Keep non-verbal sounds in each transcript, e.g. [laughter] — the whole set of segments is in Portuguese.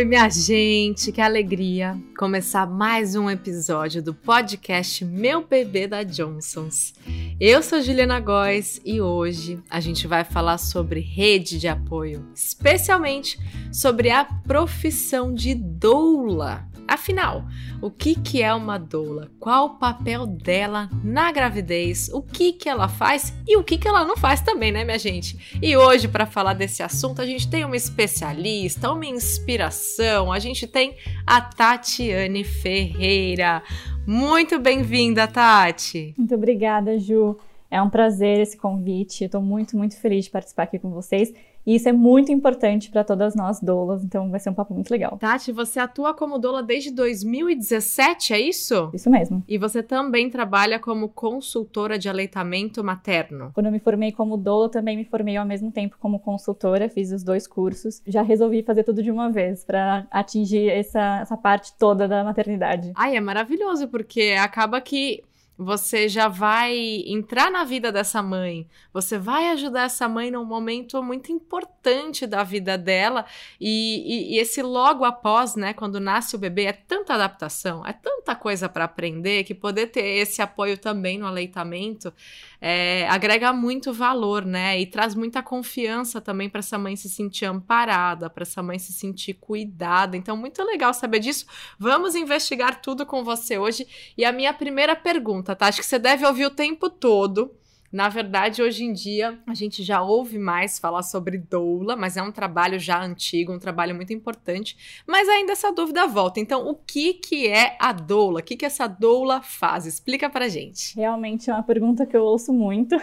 Oi, minha gente, que alegria começar mais um episódio do podcast Meu Bebê da Johnsons. Eu sou Juliana Góes e hoje a gente vai falar sobre rede de apoio, especialmente sobre a profissão de doula. Afinal, o que, que é uma doula? Qual o papel dela na gravidez? O que, que ela faz e o que, que ela não faz também, né, minha gente? E hoje, para falar desse assunto, a gente tem uma especialista, uma inspiração. A gente tem a Tatiane Ferreira. Muito bem-vinda, Tati! Muito obrigada, Ju. É um prazer esse convite. Estou muito, muito feliz de participar aqui com vocês. E isso é muito importante para todas nós doulas, então vai ser um papo muito legal. Tati, você atua como doula desde 2017, é isso? Isso mesmo. E você também trabalha como consultora de aleitamento materno. Quando eu me formei como doula, também me formei ao mesmo tempo como consultora, fiz os dois cursos. Já resolvi fazer tudo de uma vez para atingir essa, essa parte toda da maternidade. Ai, é maravilhoso, porque acaba que você já vai entrar na vida dessa mãe, você vai ajudar essa mãe num momento muito importante da vida dela, e, e, e esse logo após, né, quando nasce o bebê, é tanta adaptação, é tanta coisa para aprender, que poder ter esse apoio também no aleitamento é, agrega muito valor, né, e traz muita confiança também para essa mãe se sentir amparada, para essa mãe se sentir cuidada. Então, muito legal saber disso. Vamos investigar tudo com você hoje. E a minha primeira pergunta tá? Acho que você deve ouvir o tempo todo. Na verdade, hoje em dia, a gente já ouve mais falar sobre doula, mas é um trabalho já antigo, um trabalho muito importante. Mas ainda essa dúvida volta. Então, o que, que é a doula? O que, que essa doula faz? Explica pra gente. Realmente é uma pergunta que eu ouço muito,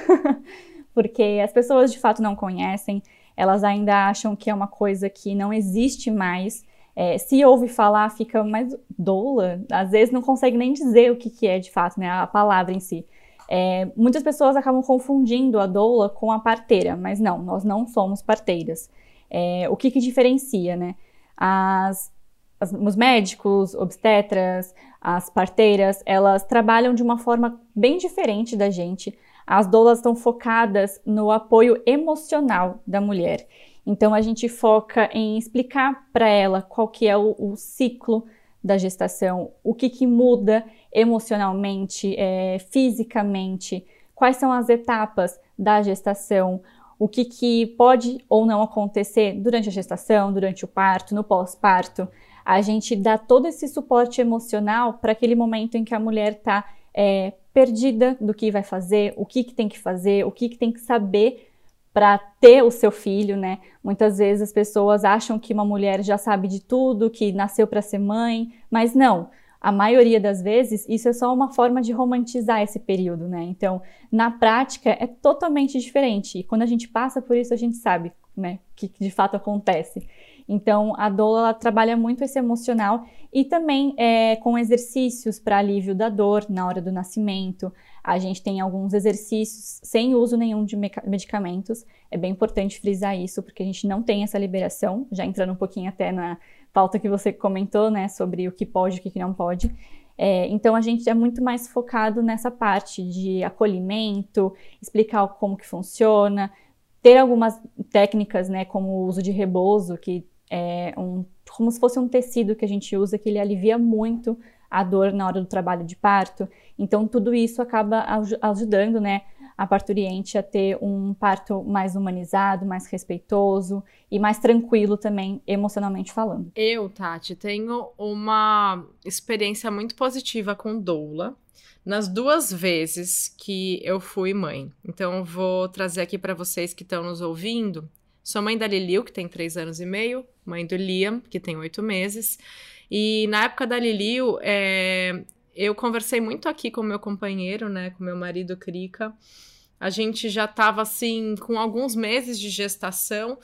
[laughs] porque as pessoas de fato não conhecem, elas ainda acham que é uma coisa que não existe mais. É, se ouve falar, fica mais doula, às vezes não consegue nem dizer o que, que é de fato, né, a palavra em si. É, muitas pessoas acabam confundindo a doula com a parteira, mas não, nós não somos parteiras. É, o que, que diferencia, né? As, as, os médicos, obstetras, as parteiras, elas trabalham de uma forma bem diferente da gente. As doulas estão focadas no apoio emocional da mulher. Então a gente foca em explicar para ela qual que é o, o, ciclo da gestação, o que, que muda emocionalmente, é, fisicamente, quais são as etapas da gestação, o que, que pode ou não acontecer durante a gestação, durante o parto, no pós-parto. A gente dá todo esse suporte emocional para aquele momento em que a mulher está é, perdida do que vai fazer, o que, que tem que fazer, o que, que tem que saber para ter o seu filho, né? Muitas vezes as pessoas acham que uma mulher já sabe de tudo, que nasceu para ser mãe, mas não. A maioria das vezes, isso é só uma forma de romantizar esse período, né? Então, na prática, é totalmente diferente. E quando a gente passa por isso, a gente sabe, né, que de fato acontece. Então, a doula trabalha muito esse emocional e também é, com exercícios para alívio da dor na hora do nascimento. A gente tem alguns exercícios sem uso nenhum de medicamentos. É bem importante frisar isso, porque a gente não tem essa liberação, já entrando um pouquinho até na pauta que você comentou, né, sobre o que pode e o que não pode. É, então a gente é muito mais focado nessa parte de acolhimento, explicar como que funciona, ter algumas técnicas, né, como o uso de rebozo, que é um, como se fosse um tecido que a gente usa que ele alivia muito a dor na hora do trabalho de parto. Então tudo isso acaba ajudando, né, a parturiente a ter um parto mais humanizado, mais respeitoso e mais tranquilo também, emocionalmente falando. Eu, Tati, tenho uma experiência muito positiva com doula nas duas vezes que eu fui mãe. Então, vou trazer aqui para vocês que estão nos ouvindo Sou mãe da Liliu, que tem três anos e meio, mãe do Liam, que tem oito meses. E na época da Liliu, é, eu conversei muito aqui com meu companheiro, né, com meu marido Krika. A gente já estava assim com alguns meses de gestação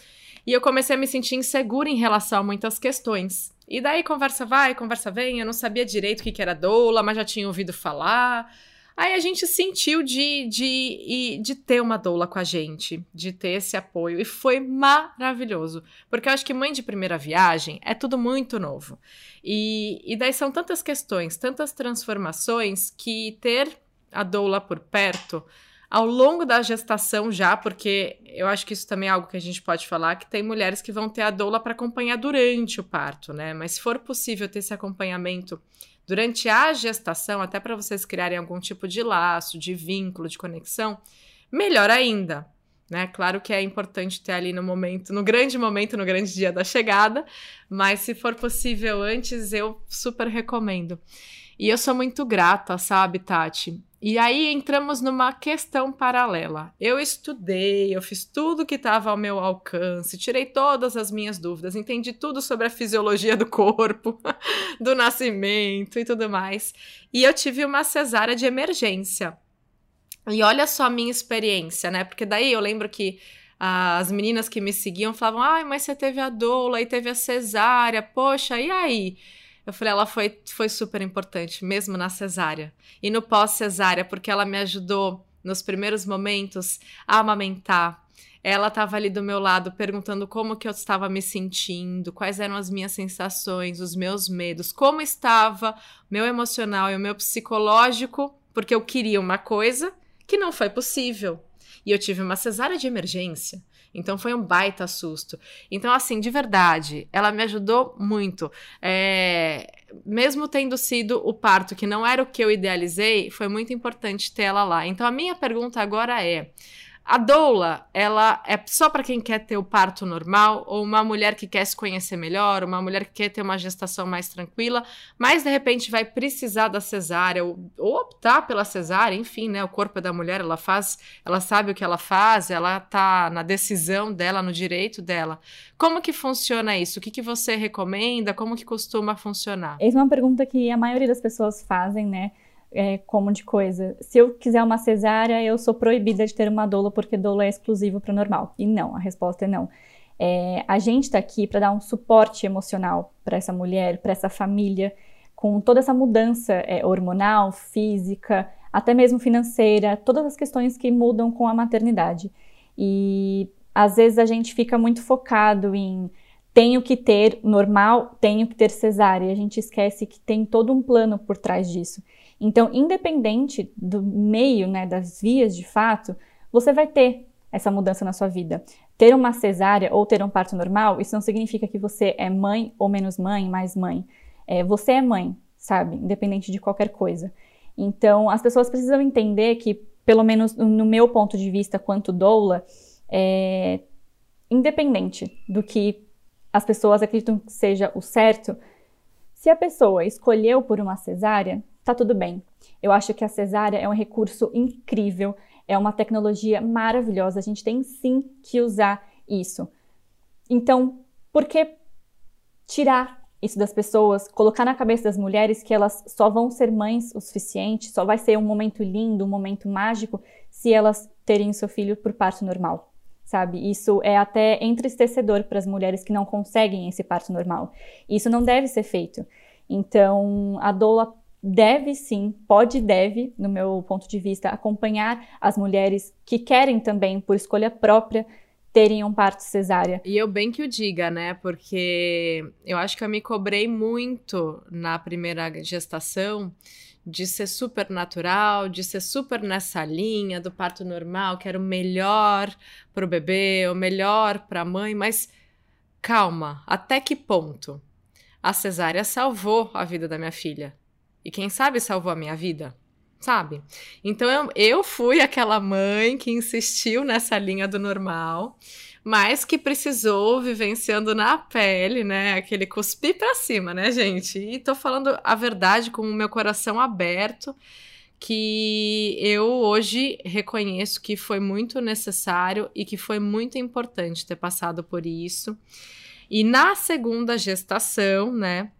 e eu comecei a me sentir insegura em relação a muitas questões. E daí conversa vai, conversa vem, eu não sabia direito o que era doula, mas já tinha ouvido falar. Aí a gente sentiu de, de, de ter uma doula com a gente, de ter esse apoio. E foi maravilhoso. Porque eu acho que mãe de primeira viagem é tudo muito novo. E, e daí são tantas questões, tantas transformações, que ter a doula por perto ao longo da gestação já, porque eu acho que isso também é algo que a gente pode falar, que tem mulheres que vão ter a doula para acompanhar durante o parto, né? Mas se for possível ter esse acompanhamento durante a gestação, até para vocês criarem algum tipo de laço, de vínculo, de conexão, melhor ainda. Né? Claro que é importante ter ali no momento, no grande momento, no grande dia da chegada, mas se for possível antes, eu super recomendo. E eu sou muito grata, sabe, Tati? E aí entramos numa questão paralela. Eu estudei, eu fiz tudo que estava ao meu alcance, tirei todas as minhas dúvidas, entendi tudo sobre a fisiologia do corpo, [laughs] do nascimento e tudo mais. E eu tive uma cesárea de emergência. E olha só a minha experiência, né? Porque daí eu lembro que as meninas que me seguiam falavam: ai, mas você teve a doula e teve a cesárea, poxa, e aí? Eu falei, ela foi, foi super importante, mesmo na cesárea. E no pós-cesárea, porque ela me ajudou nos primeiros momentos a amamentar. Ela estava ali do meu lado perguntando como que eu estava me sentindo, quais eram as minhas sensações, os meus medos, como estava meu emocional e o meu psicológico, porque eu queria uma coisa que não foi possível. E eu tive uma cesárea de emergência. Então foi um baita susto. Então, assim, de verdade, ela me ajudou muito. É, mesmo tendo sido o parto que não era o que eu idealizei, foi muito importante ter ela lá. Então, a minha pergunta agora é: a doula, ela é só para quem quer ter o parto normal ou uma mulher que quer se conhecer melhor, uma mulher que quer ter uma gestação mais tranquila, mas de repente vai precisar da cesárea ou, ou optar pela cesárea, enfim, né? O corpo da mulher, ela faz, ela sabe o que ela faz, ela tá na decisão dela, no direito dela. Como que funciona isso? O que, que você recomenda? Como que costuma funcionar? Essa é uma pergunta que a maioria das pessoas fazem, né? É, como de coisa. Se eu quiser uma cesárea, eu sou proibida de ter uma doula porque doula é exclusivo para normal. E não, a resposta é não. É, a gente está aqui para dar um suporte emocional para essa mulher, para essa família, com toda essa mudança é, hormonal, física, até mesmo financeira, todas as questões que mudam com a maternidade. E às vezes a gente fica muito focado em tenho que ter normal, tenho que ter cesárea. A gente esquece que tem todo um plano por trás disso. Então, independente do meio, né, das vias de fato, você vai ter essa mudança na sua vida. Ter uma cesárea ou ter um parto normal, isso não significa que você é mãe ou menos mãe, mais mãe. É, você é mãe, sabe? Independente de qualquer coisa. Então, as pessoas precisam entender que, pelo menos no meu ponto de vista, quanto doula, é, independente do que as pessoas acreditam que seja o certo, se a pessoa escolheu por uma cesárea, tá tudo bem. Eu acho que a cesárea é um recurso incrível, é uma tecnologia maravilhosa, a gente tem sim que usar isso. Então, por que tirar isso das pessoas, colocar na cabeça das mulheres que elas só vão ser mães o suficiente, só vai ser um momento lindo, um momento mágico, se elas terem seu filho por parto normal, sabe? Isso é até entristecedor para as mulheres que não conseguem esse parto normal. Isso não deve ser feito. Então, a doula deve sim, pode e deve, no meu ponto de vista, acompanhar as mulheres que querem também, por escolha própria, terem um parto cesárea. E eu bem que o diga, né? Porque eu acho que eu me cobrei muito na primeira gestação de ser super natural, de ser super nessa linha do parto normal, que era o melhor para o bebê, o melhor para a mãe, mas calma, até que ponto? A cesárea salvou a vida da minha filha. E quem sabe salvou a minha vida, sabe? Então eu, eu fui aquela mãe que insistiu nessa linha do normal, mas que precisou vivenciando na pele, né? Aquele cuspir pra cima, né, gente? E tô falando a verdade com o meu coração aberto que eu hoje reconheço que foi muito necessário e que foi muito importante ter passado por isso. E na segunda gestação, né,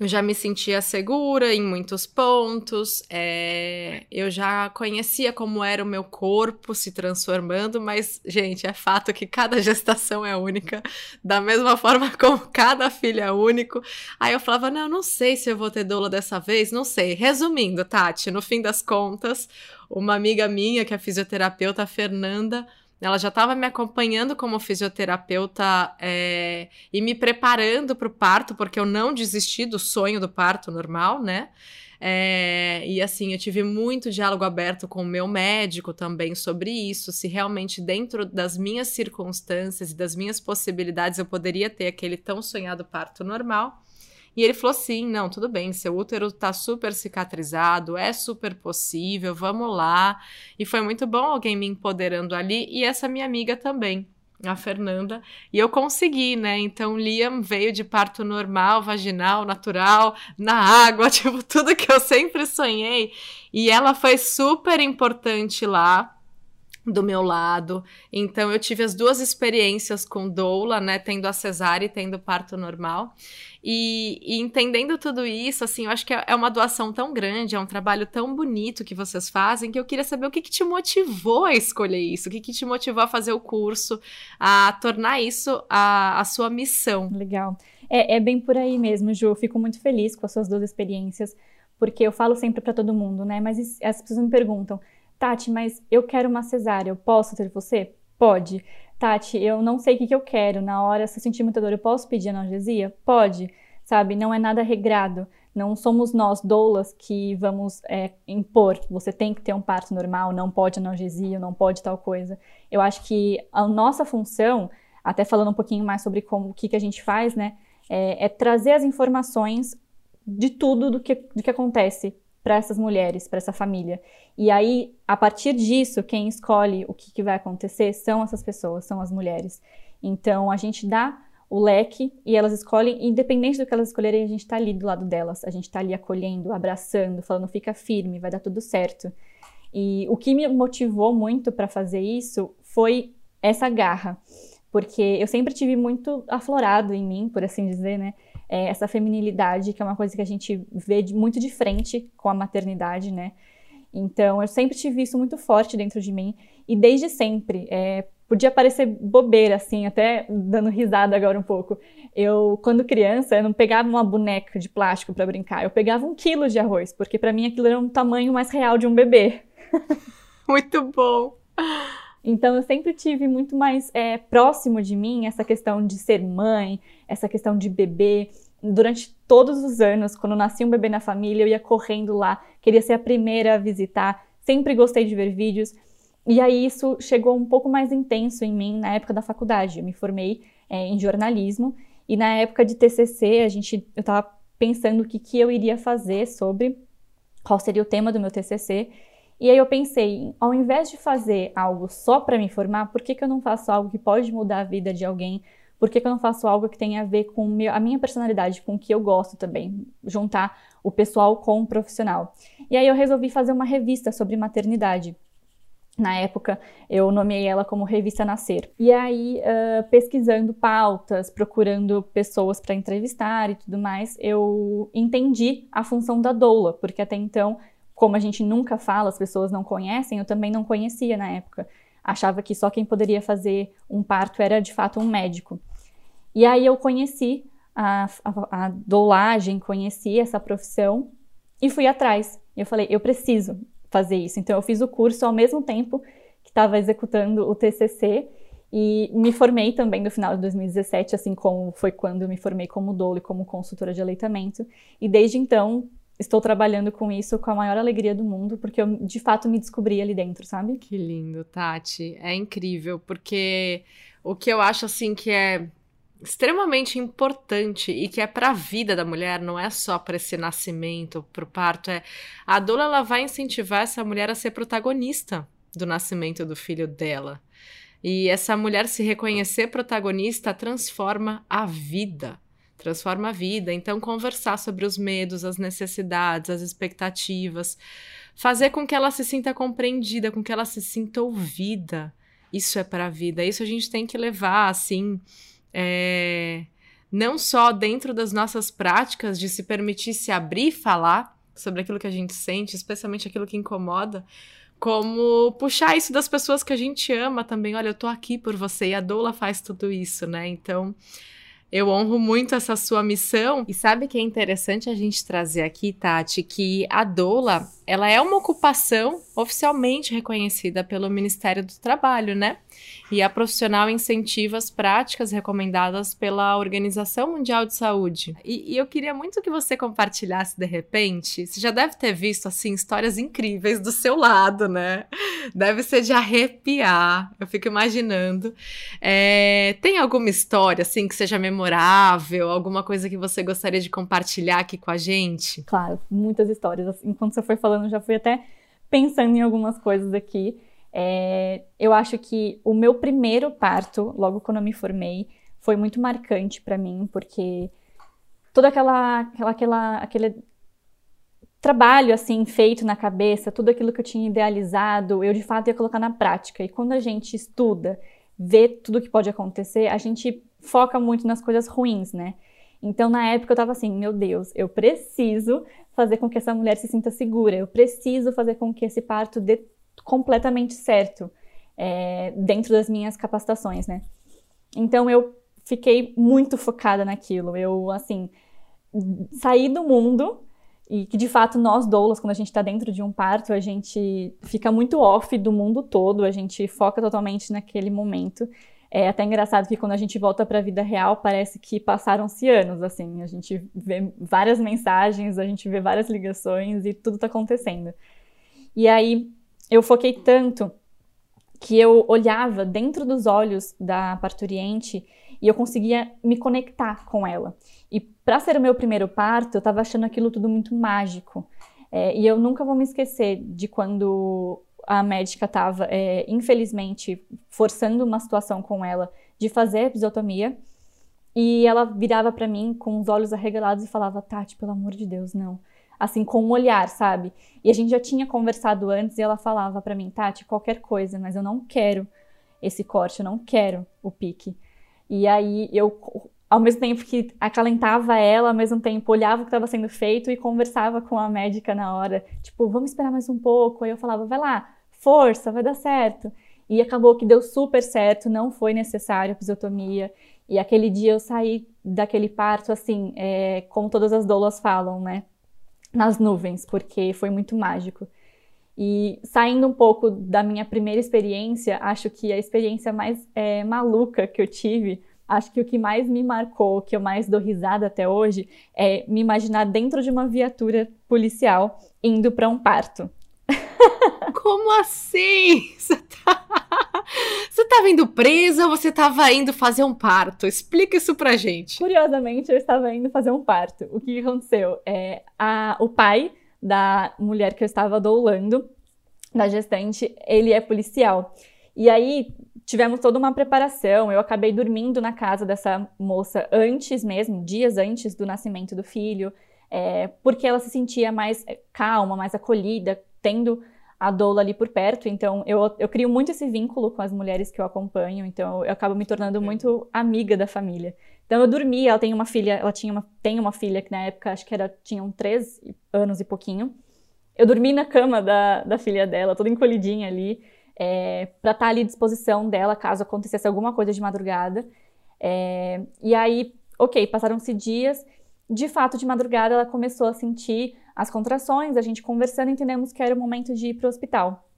eu já me sentia segura em muitos pontos, é, eu já conhecia como era o meu corpo se transformando, mas, gente, é fato que cada [laughs] gestação é única, da mesma forma [laughs] como cada filho é único. Aí eu falava, não, não sei se eu vou ter doula dessa vez, não sei. Resumindo, Tati, no fim das contas, uma amiga minha, que é fisioterapeuta, a Fernanda, ela já estava me acompanhando como fisioterapeuta é, e me preparando para o parto, porque eu não desisti do sonho do parto normal, né? É, e assim, eu tive muito diálogo aberto com o meu médico também sobre isso, se realmente dentro das minhas circunstâncias e das minhas possibilidades eu poderia ter aquele tão sonhado parto normal. E ele falou assim: não, tudo bem, seu útero tá super cicatrizado, é super possível, vamos lá. E foi muito bom alguém me empoderando ali e essa minha amiga também a Fernanda, e eu consegui, né? Então, Liam veio de parto normal, vaginal, natural, na água, [laughs] tipo, tudo que eu sempre sonhei. E ela foi super importante lá do meu lado. Então eu tive as duas experiências com doula, né, tendo a cesárea e tendo parto normal. E, e, entendendo tudo isso, assim, eu acho que é, é uma doação tão grande, é um trabalho tão bonito que vocês fazem, que eu queria saber o que, que te motivou a escolher isso, o que, que te motivou a fazer o curso, a tornar isso a, a sua missão. Legal. É, é bem por aí mesmo, Ju. Fico muito feliz com as suas duas experiências, porque eu falo sempre para todo mundo, né? Mas as pessoas me perguntam, Tati, mas eu quero uma cesárea, eu posso ter você? Pode. Tati, eu não sei o que, que eu quero. Na hora, se eu sentir muita dor, eu posso pedir analgesia? Pode. Sabe? Não é nada regrado. Não somos nós, doulas, que vamos é, impor. Você tem que ter um parto normal, não pode analgesia, não pode tal coisa. Eu acho que a nossa função, até falando um pouquinho mais sobre como o que, que a gente faz, né? É, é trazer as informações de tudo do que, do que acontece para essas mulheres, para essa família. E aí, a partir disso, quem escolhe o que, que vai acontecer são essas pessoas, são as mulheres. Então, a gente dá o leque e elas escolhem, independente do que elas escolherem, a gente está ali do lado delas, a gente está ali acolhendo, abraçando, falando fica firme, vai dar tudo certo. E o que me motivou muito para fazer isso foi essa garra, porque eu sempre tive muito aflorado em mim, por assim dizer, né? É, essa feminilidade, que é uma coisa que a gente vê de, muito de frente com a maternidade, né? Então, eu sempre tive isso muito forte dentro de mim, e desde sempre, é, podia parecer bobeira, assim, até dando risada agora um pouco. Eu, quando criança, eu não pegava uma boneca de plástico para brincar, eu pegava um quilo de arroz, porque para mim aquilo era um tamanho mais real de um bebê. [laughs] muito bom! Então eu sempre tive muito mais é, próximo de mim essa questão de ser mãe, essa questão de bebê. Durante todos os anos, quando nascia um bebê na família, eu ia correndo lá, queria ser a primeira a visitar, sempre gostei de ver vídeos. E aí isso chegou um pouco mais intenso em mim na época da faculdade. Eu me formei é, em jornalismo e na época de TCC a gente, eu estava pensando o que, que eu iria fazer sobre qual seria o tema do meu TCC. E aí eu pensei, ao invés de fazer algo só para me formar, por que, que eu não faço algo que pode mudar a vida de alguém? Por que, que eu não faço algo que tenha a ver com meu, a minha personalidade, com o que eu gosto também? Juntar o pessoal com o profissional. E aí eu resolvi fazer uma revista sobre maternidade. Na época, eu nomeei ela como Revista Nascer. E aí, uh, pesquisando pautas, procurando pessoas para entrevistar e tudo mais, eu entendi a função da doula, porque até então como a gente nunca fala, as pessoas não conhecem, eu também não conhecia na época. Achava que só quem poderia fazer um parto era de fato um médico. E aí eu conheci a, a, a doulagem, conheci essa profissão e fui atrás. Eu falei, eu preciso fazer isso. Então eu fiz o curso ao mesmo tempo que estava executando o TCC e me formei também no final de 2017, assim como foi quando eu me formei como doula e como consultora de aleitamento. E desde então estou trabalhando com isso com a maior alegria do mundo, porque eu de fato me descobri ali dentro, sabe? Que lindo, Tati. É incrível, porque o que eu acho assim que é extremamente importante e que é para a vida da mulher, não é só para esse nascimento, para o parto, é a doula ela vai incentivar essa mulher a ser protagonista do nascimento do filho dela. E essa mulher se reconhecer protagonista transforma a vida transforma a vida. Então, conversar sobre os medos, as necessidades, as expectativas, fazer com que ela se sinta compreendida, com que ela se sinta ouvida. Isso é para a vida. Isso a gente tem que levar, assim, é... não só dentro das nossas práticas de se permitir se abrir e falar sobre aquilo que a gente sente, especialmente aquilo que incomoda, como puxar isso das pessoas que a gente ama também. Olha, eu tô aqui por você e a doula faz tudo isso, né? Então, eu honro muito essa sua missão. E sabe que é interessante a gente trazer aqui, Tati, que a doula, ela é uma ocupação oficialmente reconhecida pelo Ministério do Trabalho, né? E a profissional incentiva as práticas recomendadas pela Organização Mundial de Saúde. E, e, eu queria muito que você compartilhasse de repente. Você já deve ter visto assim histórias incríveis do seu lado, né? Deve ser de arrepiar. Eu fico imaginando. É, tem alguma história assim que seja memorável? Alguma coisa que você gostaria de compartilhar aqui com a gente? Claro, muitas histórias. Enquanto você foi falando, já fui até pensando em algumas coisas aqui. É, eu acho que o meu primeiro parto, logo quando eu me formei, foi muito marcante para mim, porque toda aquela, aquela, aquela, aquele trabalho assim feito na cabeça, tudo aquilo que eu tinha idealizado, eu de fato ia colocar na prática. E quando a gente estuda, vê tudo que pode acontecer, a gente foca muito nas coisas ruins, né? Então, na época, eu tava assim: meu Deus, eu preciso fazer com que essa mulher se sinta segura, eu preciso fazer com que esse parto dê completamente certo é, dentro das minhas capacitações, né? Então, eu fiquei muito focada naquilo. Eu, assim, saí do mundo e que de fato nós doulas, quando a gente está dentro de um parto, a gente fica muito off do mundo todo, a gente foca totalmente naquele momento. É até engraçado que quando a gente volta para a vida real, parece que passaram-se anos, assim. A gente vê várias mensagens, a gente vê várias ligações e tudo está acontecendo. E aí eu foquei tanto que eu olhava dentro dos olhos da parturiente e eu conseguia me conectar com ela. E para ser o meu primeiro parto, eu estava achando aquilo tudo muito mágico. É, e eu nunca vou me esquecer de quando a médica estava, é, infelizmente, forçando uma situação com ela de fazer a episiotomia. E ela virava para mim com os olhos arregalados e falava: Tati, pelo amor de Deus, não. Assim, com um olhar, sabe? E a gente já tinha conversado antes e ela falava para mim: Tati, qualquer coisa, mas eu não quero esse corte, eu não quero o pique. E aí eu, ao mesmo tempo que acalentava ela, ao mesmo tempo olhava o que estava sendo feito e conversava com a médica na hora, tipo, vamos esperar mais um pouco. Aí eu falava: vai lá, força, vai dar certo. E acabou que deu super certo, não foi necessário a episiotomia. E aquele dia eu saí daquele parto, assim, é, como todas as doulas falam, né? Nas nuvens, porque foi muito mágico. E saindo um pouco da minha primeira experiência, acho que a experiência mais é, maluca que eu tive, acho que o que mais me marcou, que eu mais dou risada até hoje, é me imaginar dentro de uma viatura policial indo para um parto. [laughs] Como assim? [laughs] Você tá... [laughs] Você tava indo presa ou você estava indo fazer um parto? Explica isso pra gente. Curiosamente, eu estava indo fazer um parto. O que aconteceu? É, a, o pai da mulher que eu estava doulando, da gestante, ele é policial. E aí tivemos toda uma preparação. Eu acabei dormindo na casa dessa moça antes mesmo, dias antes do nascimento do filho, é, porque ela se sentia mais calma, mais acolhida, tendo a doula ali por perto, então eu, eu crio muito esse vínculo com as mulheres que eu acompanho, então eu acabo me tornando muito amiga da família. Então eu dormi, ela tem uma filha, ela tinha uma, tem uma filha que na época acho que era, tinham três anos e pouquinho. Eu dormi na cama da, da filha dela, toda encolhidinha ali, é, para estar tá ali à disposição dela caso acontecesse alguma coisa de madrugada. É, e aí, ok, passaram-se dias, de fato, de madrugada ela começou a sentir as contrações, a gente conversando, entendemos que era o momento de ir para o hospital.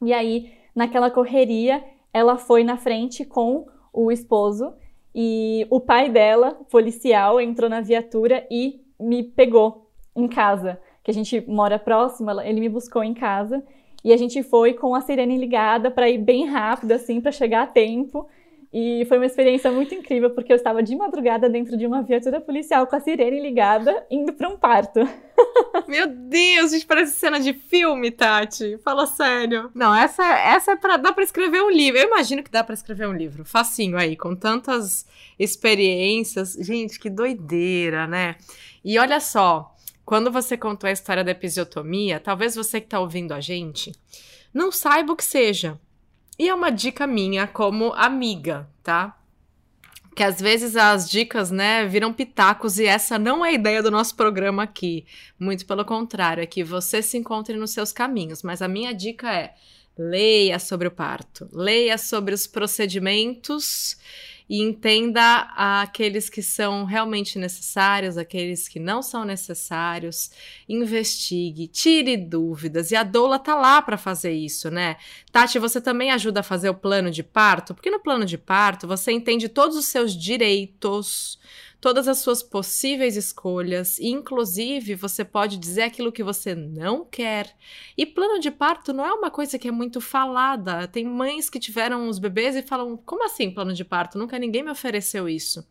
E aí, naquela correria, ela foi na frente com o esposo e o pai dela, policial, entrou na viatura e me pegou em casa, que a gente mora próximo, ele me buscou em casa e a gente foi com a sirene ligada para ir bem rápido assim para chegar a tempo. E foi uma experiência muito incrível, porque eu estava de madrugada dentro de uma viatura policial com a sirene ligada, indo para um parto. [laughs] Meu Deus, gente, parece cena de filme, Tati. Fala sério. Não, essa, essa é para dá para escrever um livro. Eu imagino que dá para escrever um livro, facinho aí, com tantas experiências. Gente, que doideira, né? E olha só, quando você contou a história da episiotomia, talvez você que está ouvindo a gente não saiba o que seja. E é uma dica minha como amiga, tá? Que às vezes as dicas, né, viram pitacos e essa não é a ideia do nosso programa aqui. Muito pelo contrário, é que você se encontre nos seus caminhos. Mas a minha dica é: leia sobre o parto, leia sobre os procedimentos e entenda aqueles que são realmente necessários, aqueles que não são necessários, investigue, tire dúvidas. E a doula tá lá para fazer isso, né? Tati, você também ajuda a fazer o plano de parto, porque no plano de parto você entende todos os seus direitos, todas as suas possíveis escolhas, inclusive você pode dizer aquilo que você não quer. E plano de parto não é uma coisa que é muito falada. Tem mães que tiveram os bebês e falam: como assim plano de parto? Nunca ninguém me ofereceu isso.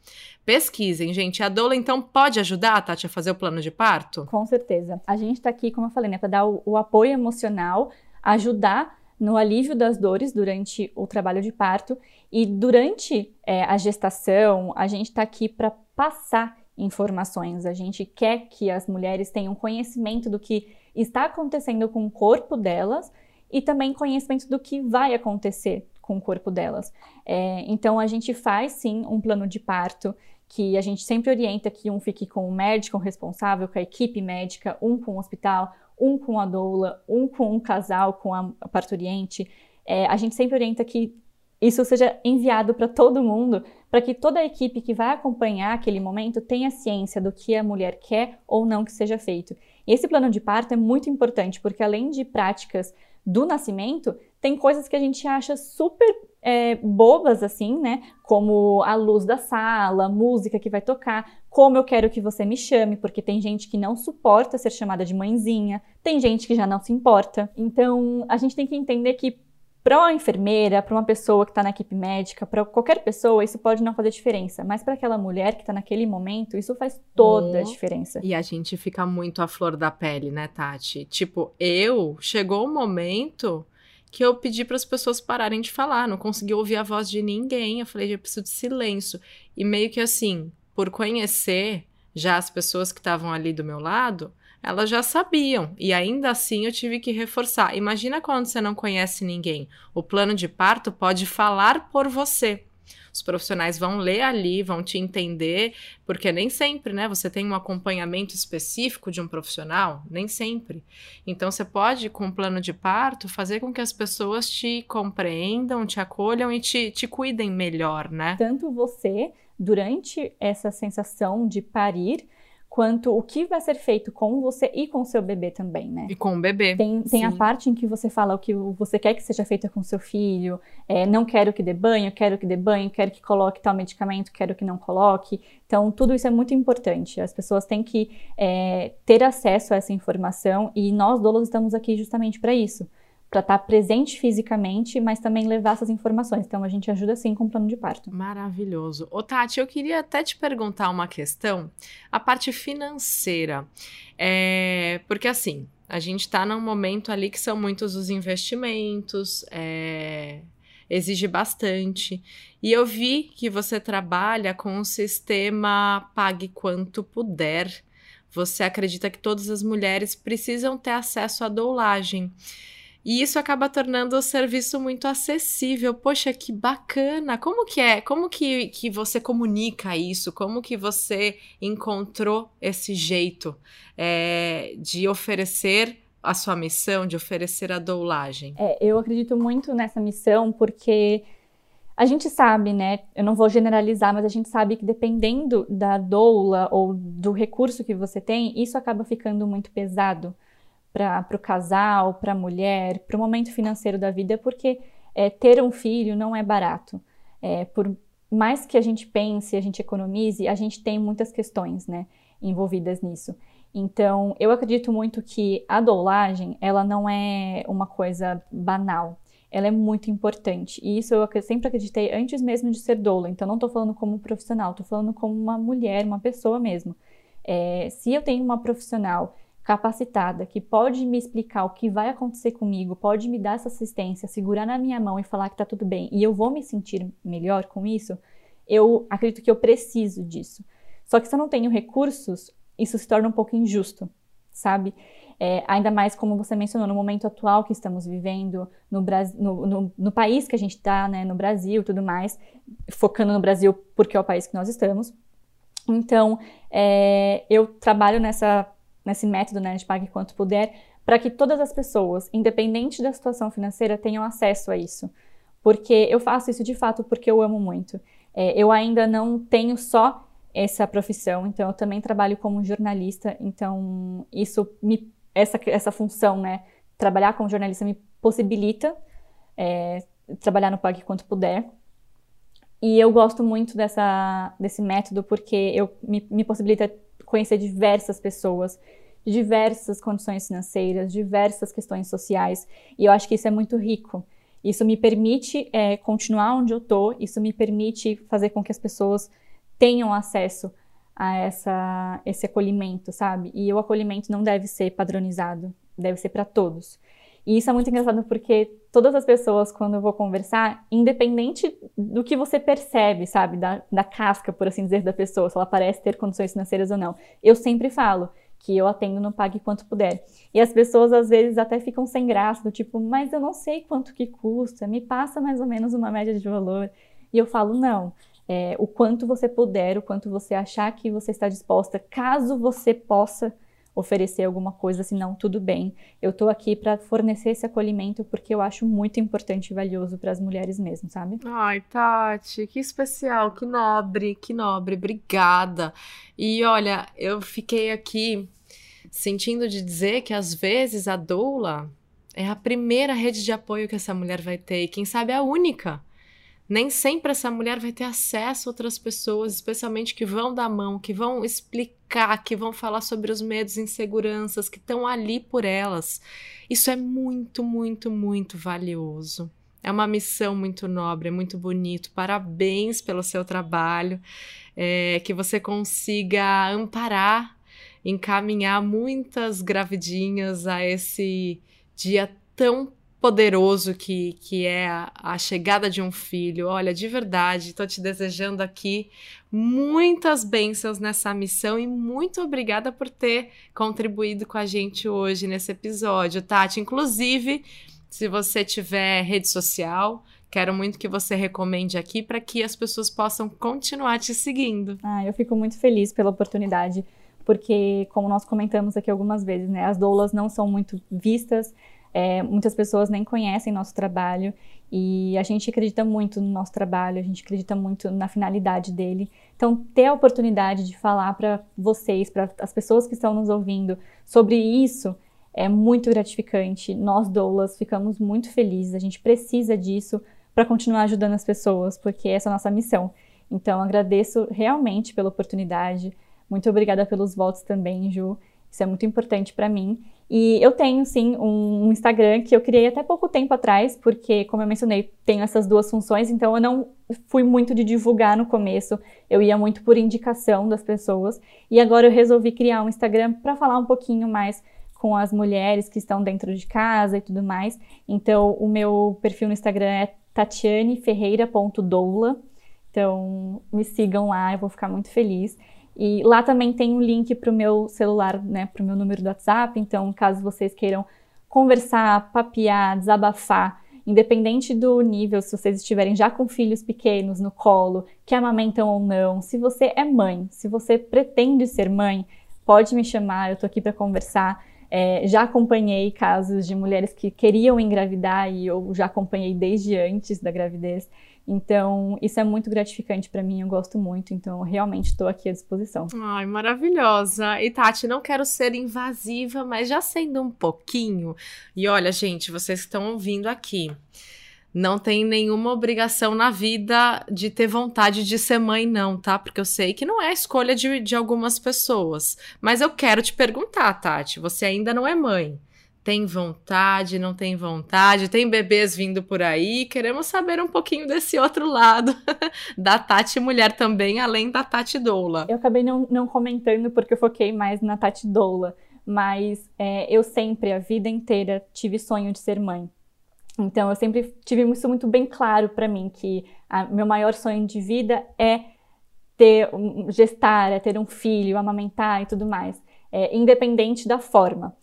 Pesquisem, gente. A doula então pode ajudar a Tati a fazer o plano de parto? Com certeza. A gente está aqui, como eu falei, né, para dar o, o apoio emocional, ajudar no alívio das dores durante o trabalho de parto e durante é, a gestação, a gente está aqui para passar informações. A gente quer que as mulheres tenham conhecimento do que está acontecendo com o corpo delas e também conhecimento do que vai acontecer com o corpo delas. É, então a gente faz sim um plano de parto que a gente sempre orienta que um fique com o médico responsável, com a equipe médica, um com o hospital, um com a doula, um com um casal, com a parturiente. É, a gente sempre orienta que isso seja enviado para todo mundo, para que toda a equipe que vai acompanhar aquele momento tenha ciência do que a mulher quer ou não que seja feito. E esse plano de parto é muito importante, porque além de práticas do nascimento, tem coisas que a gente acha super é, bobas, assim, né? Como a luz da sala, música que vai tocar, como eu quero que você me chame, porque tem gente que não suporta ser chamada de mãezinha, tem gente que já não se importa. Então, a gente tem que entender que para uma enfermeira, para uma pessoa que está na equipe médica, para qualquer pessoa, isso pode não fazer diferença. Mas para aquela mulher que está naquele momento, isso faz toda a diferença. E a gente fica muito à flor da pele, né, Tati? Tipo, eu, chegou o um momento que eu pedi para as pessoas pararem de falar, não consegui ouvir a voz de ninguém. Eu falei, eu preciso de silêncio. E meio que assim, por conhecer já as pessoas que estavam ali do meu lado, elas já sabiam e ainda assim eu tive que reforçar. Imagina quando você não conhece ninguém. O plano de parto pode falar por você. Os profissionais vão ler ali, vão te entender, porque nem sempre, né? Você tem um acompanhamento específico de um profissional, nem sempre. Então você pode, com o plano de parto, fazer com que as pessoas te compreendam, te acolham e te, te cuidem melhor, né? Tanto você, durante essa sensação de parir, quanto o que vai ser feito com você e com o seu bebê também, né? E com o bebê. Tem, tem a parte em que você fala o que você quer que seja feito com seu filho, é, não quero que dê banho, quero que dê banho, quero que coloque tal medicamento, quero que não coloque. Então, tudo isso é muito importante. As pessoas têm que é, ter acesso a essa informação e nós, doulas, estamos aqui justamente para isso para estar tá presente fisicamente, mas também levar essas informações. Então a gente ajuda sim com o plano de parto. Maravilhoso. Ô Tati, eu queria até te perguntar uma questão, a parte financeira. É, porque assim, a gente está num momento ali que são muitos os investimentos, é, exige bastante. E eu vi que você trabalha com o sistema Pague Quanto Puder. Você acredita que todas as mulheres precisam ter acesso à doulagem. E isso acaba tornando o serviço muito acessível. Poxa, que bacana! Como que é? Como que, que você comunica isso? Como que você encontrou esse jeito é, de oferecer a sua missão, de oferecer a doulagem? É, eu acredito muito nessa missão porque a gente sabe, né? Eu não vou generalizar, mas a gente sabe que dependendo da doula ou do recurso que você tem, isso acaba ficando muito pesado para o casal, para a mulher, para o momento financeiro da vida, porque é, ter um filho não é barato. É, por mais que a gente pense, a gente economize, a gente tem muitas questões né, envolvidas nisso. Então, eu acredito muito que a doulagem, ela não é uma coisa banal. Ela é muito importante. E isso eu sempre acreditei antes mesmo de ser doula. Então, não estou falando como profissional, estou falando como uma mulher, uma pessoa mesmo. É, se eu tenho uma profissional capacitada, que pode me explicar o que vai acontecer comigo, pode me dar essa assistência, segurar na minha mão e falar que tá tudo bem e eu vou me sentir melhor com isso, eu acredito que eu preciso disso. Só que se eu não tenho recursos, isso se torna um pouco injusto, sabe? É, ainda mais como você mencionou, no momento atual que estamos vivendo, no, no, no, no país que a gente está, né, no Brasil e tudo mais, focando no Brasil porque é o país que nós estamos. Então, é, eu trabalho nessa nesse método né, de pague quanto puder, para que todas as pessoas, independente da situação financeira, tenham acesso a isso. Porque eu faço isso de fato porque eu amo muito. É, eu ainda não tenho só essa profissão, então eu também trabalho como jornalista, então isso me, essa, essa função, né, trabalhar como jornalista me possibilita é, trabalhar no Pague Quanto Puder, e eu gosto muito dessa, desse método porque eu, me, me possibilita conhecer diversas pessoas, diversas condições financeiras, diversas questões sociais, e eu acho que isso é muito rico. Isso me permite é, continuar onde eu tô, isso me permite fazer com que as pessoas tenham acesso a essa, esse acolhimento, sabe? E o acolhimento não deve ser padronizado, deve ser para todos. E isso é muito engraçado porque todas as pessoas, quando eu vou conversar, independente do que você percebe, sabe, da, da casca, por assim dizer, da pessoa, se ela parece ter condições financeiras ou não, eu sempre falo que eu atendo no Pague Quanto Puder. E as pessoas às vezes até ficam sem graça, do tipo, mas eu não sei quanto que custa, me passa mais ou menos uma média de valor. E eu falo, não, é, o quanto você puder, o quanto você achar que você está disposta, caso você possa oferecer alguma coisa, se não, tudo bem. Eu estou aqui para fornecer esse acolhimento porque eu acho muito importante e valioso para as mulheres mesmo, sabe? Ai, Tati, que especial, que nobre, que nobre, obrigada. E olha, eu fiquei aqui sentindo de dizer que às vezes a doula é a primeira rede de apoio que essa mulher vai ter e quem sabe a única nem sempre essa mulher vai ter acesso a outras pessoas, especialmente que vão dar mão, que vão explicar, que vão falar sobre os medos inseguranças, que estão ali por elas. Isso é muito, muito, muito valioso. É uma missão muito nobre, é muito bonito. Parabéns pelo seu trabalho. É, que você consiga amparar, encaminhar muitas gravidinhas a esse dia tão poderoso que, que é a, a, chegada de um filho. Olha, de verdade, estou te desejando aqui muitas bênçãos nessa missão e muito obrigada por ter contribuído com a gente hoje nesse episódio, Tati. Inclusive, se você tiver rede social, quero muito que você recomende aqui para que as pessoas possam continuar te seguindo. Ah, eu fico muito feliz pela oportunidade, porque, como nós comentamos aqui algumas vezes, né, as doulas não são muito vistas é, muitas pessoas nem conhecem nosso trabalho e a gente acredita muito no nosso trabalho, a gente acredita muito na finalidade dele. Então, ter a oportunidade de falar para vocês, para as pessoas que estão nos ouvindo sobre isso é muito gratificante. Nós, doulas, ficamos muito felizes, a gente precisa disso para continuar ajudando as pessoas, porque essa é a nossa missão. Então, agradeço realmente pela oportunidade. Muito obrigada pelos votos também, Ju. Isso é muito importante para mim. E eu tenho, sim, um Instagram que eu criei até pouco tempo atrás, porque, como eu mencionei, tenho essas duas funções, então eu não fui muito de divulgar no começo, eu ia muito por indicação das pessoas. E agora eu resolvi criar um Instagram para falar um pouquinho mais com as mulheres que estão dentro de casa e tudo mais. Então, o meu perfil no Instagram é tatianeferreira.doula. Então, me sigam lá, eu vou ficar muito feliz. E lá também tem um link para o meu celular, né, para o meu número do WhatsApp. Então, caso vocês queiram conversar, papear, desabafar, independente do nível, se vocês estiverem já com filhos pequenos no colo, que amamentam ou não, se você é mãe, se você pretende ser mãe, pode me chamar, eu estou aqui para conversar. É, já acompanhei casos de mulheres que queriam engravidar e eu já acompanhei desde antes da gravidez. Então, isso é muito gratificante para mim, eu gosto muito, então realmente estou aqui à disposição. Ai, maravilhosa. E Tati, não quero ser invasiva, mas já sendo um pouquinho. E olha, gente, vocês estão ouvindo aqui. Não tem nenhuma obrigação na vida de ter vontade de ser mãe, não, tá? Porque eu sei que não é escolha de, de algumas pessoas. Mas eu quero te perguntar, Tati, você ainda não é mãe tem vontade, não tem vontade, tem bebês vindo por aí. Queremos saber um pouquinho desse outro lado [laughs] da Tati mulher também, além da Tati Doula. Eu acabei não, não comentando porque eu foquei mais na Tati Doula, mas é, eu sempre, a vida inteira, tive sonho de ser mãe. Então eu sempre tive isso muito bem claro para mim que a, meu maior sonho de vida é ter gestar, é ter um filho, amamentar e tudo mais, é, independente da forma.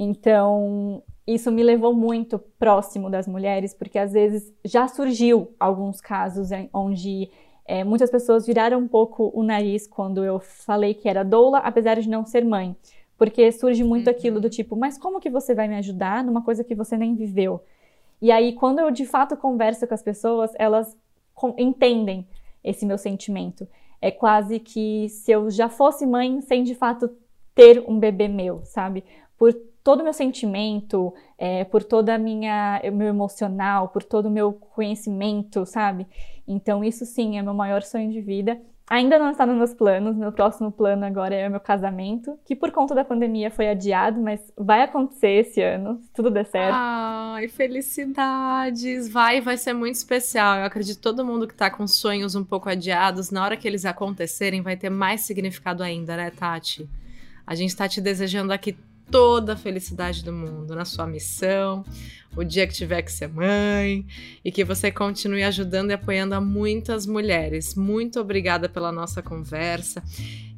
Então, isso me levou muito próximo das mulheres, porque às vezes já surgiu alguns casos onde é, muitas pessoas viraram um pouco o nariz quando eu falei que era doula, apesar de não ser mãe. Porque surge muito uhum. aquilo do tipo, mas como que você vai me ajudar numa coisa que você nem viveu? E aí, quando eu de fato converso com as pessoas, elas entendem esse meu sentimento. É quase que se eu já fosse mãe sem de fato ter um bebê meu, sabe? Por todo o meu sentimento, é, por toda a minha meu emocional, por todo o meu conhecimento, sabe? Então isso sim é meu maior sonho de vida. Ainda não está nos meus planos. Meu próximo plano agora é o meu casamento, que por conta da pandemia foi adiado, mas vai acontecer esse ano, se tudo der certo. Ai, felicidades! Vai, vai ser muito especial. Eu acredito que todo mundo que está com sonhos um pouco adiados, na hora que eles acontecerem, vai ter mais significado ainda, né, Tati? A gente está te desejando aqui toda a felicidade do mundo na sua missão, o dia que tiver que ser mãe e que você continue ajudando e apoiando a muitas mulheres. Muito obrigada pela nossa conversa.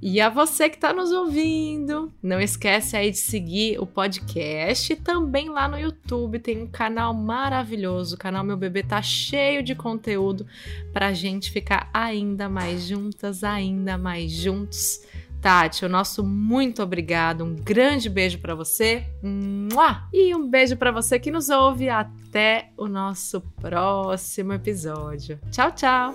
E a você que está nos ouvindo, não esquece aí de seguir o podcast. Também lá no YouTube tem um canal maravilhoso. O canal Meu Bebê tá cheio de conteúdo para a gente ficar ainda mais juntas, ainda mais juntos Tati, o nosso muito obrigado. Um grande beijo para você. E um beijo para você que nos ouve. Até o nosso próximo episódio. Tchau, tchau.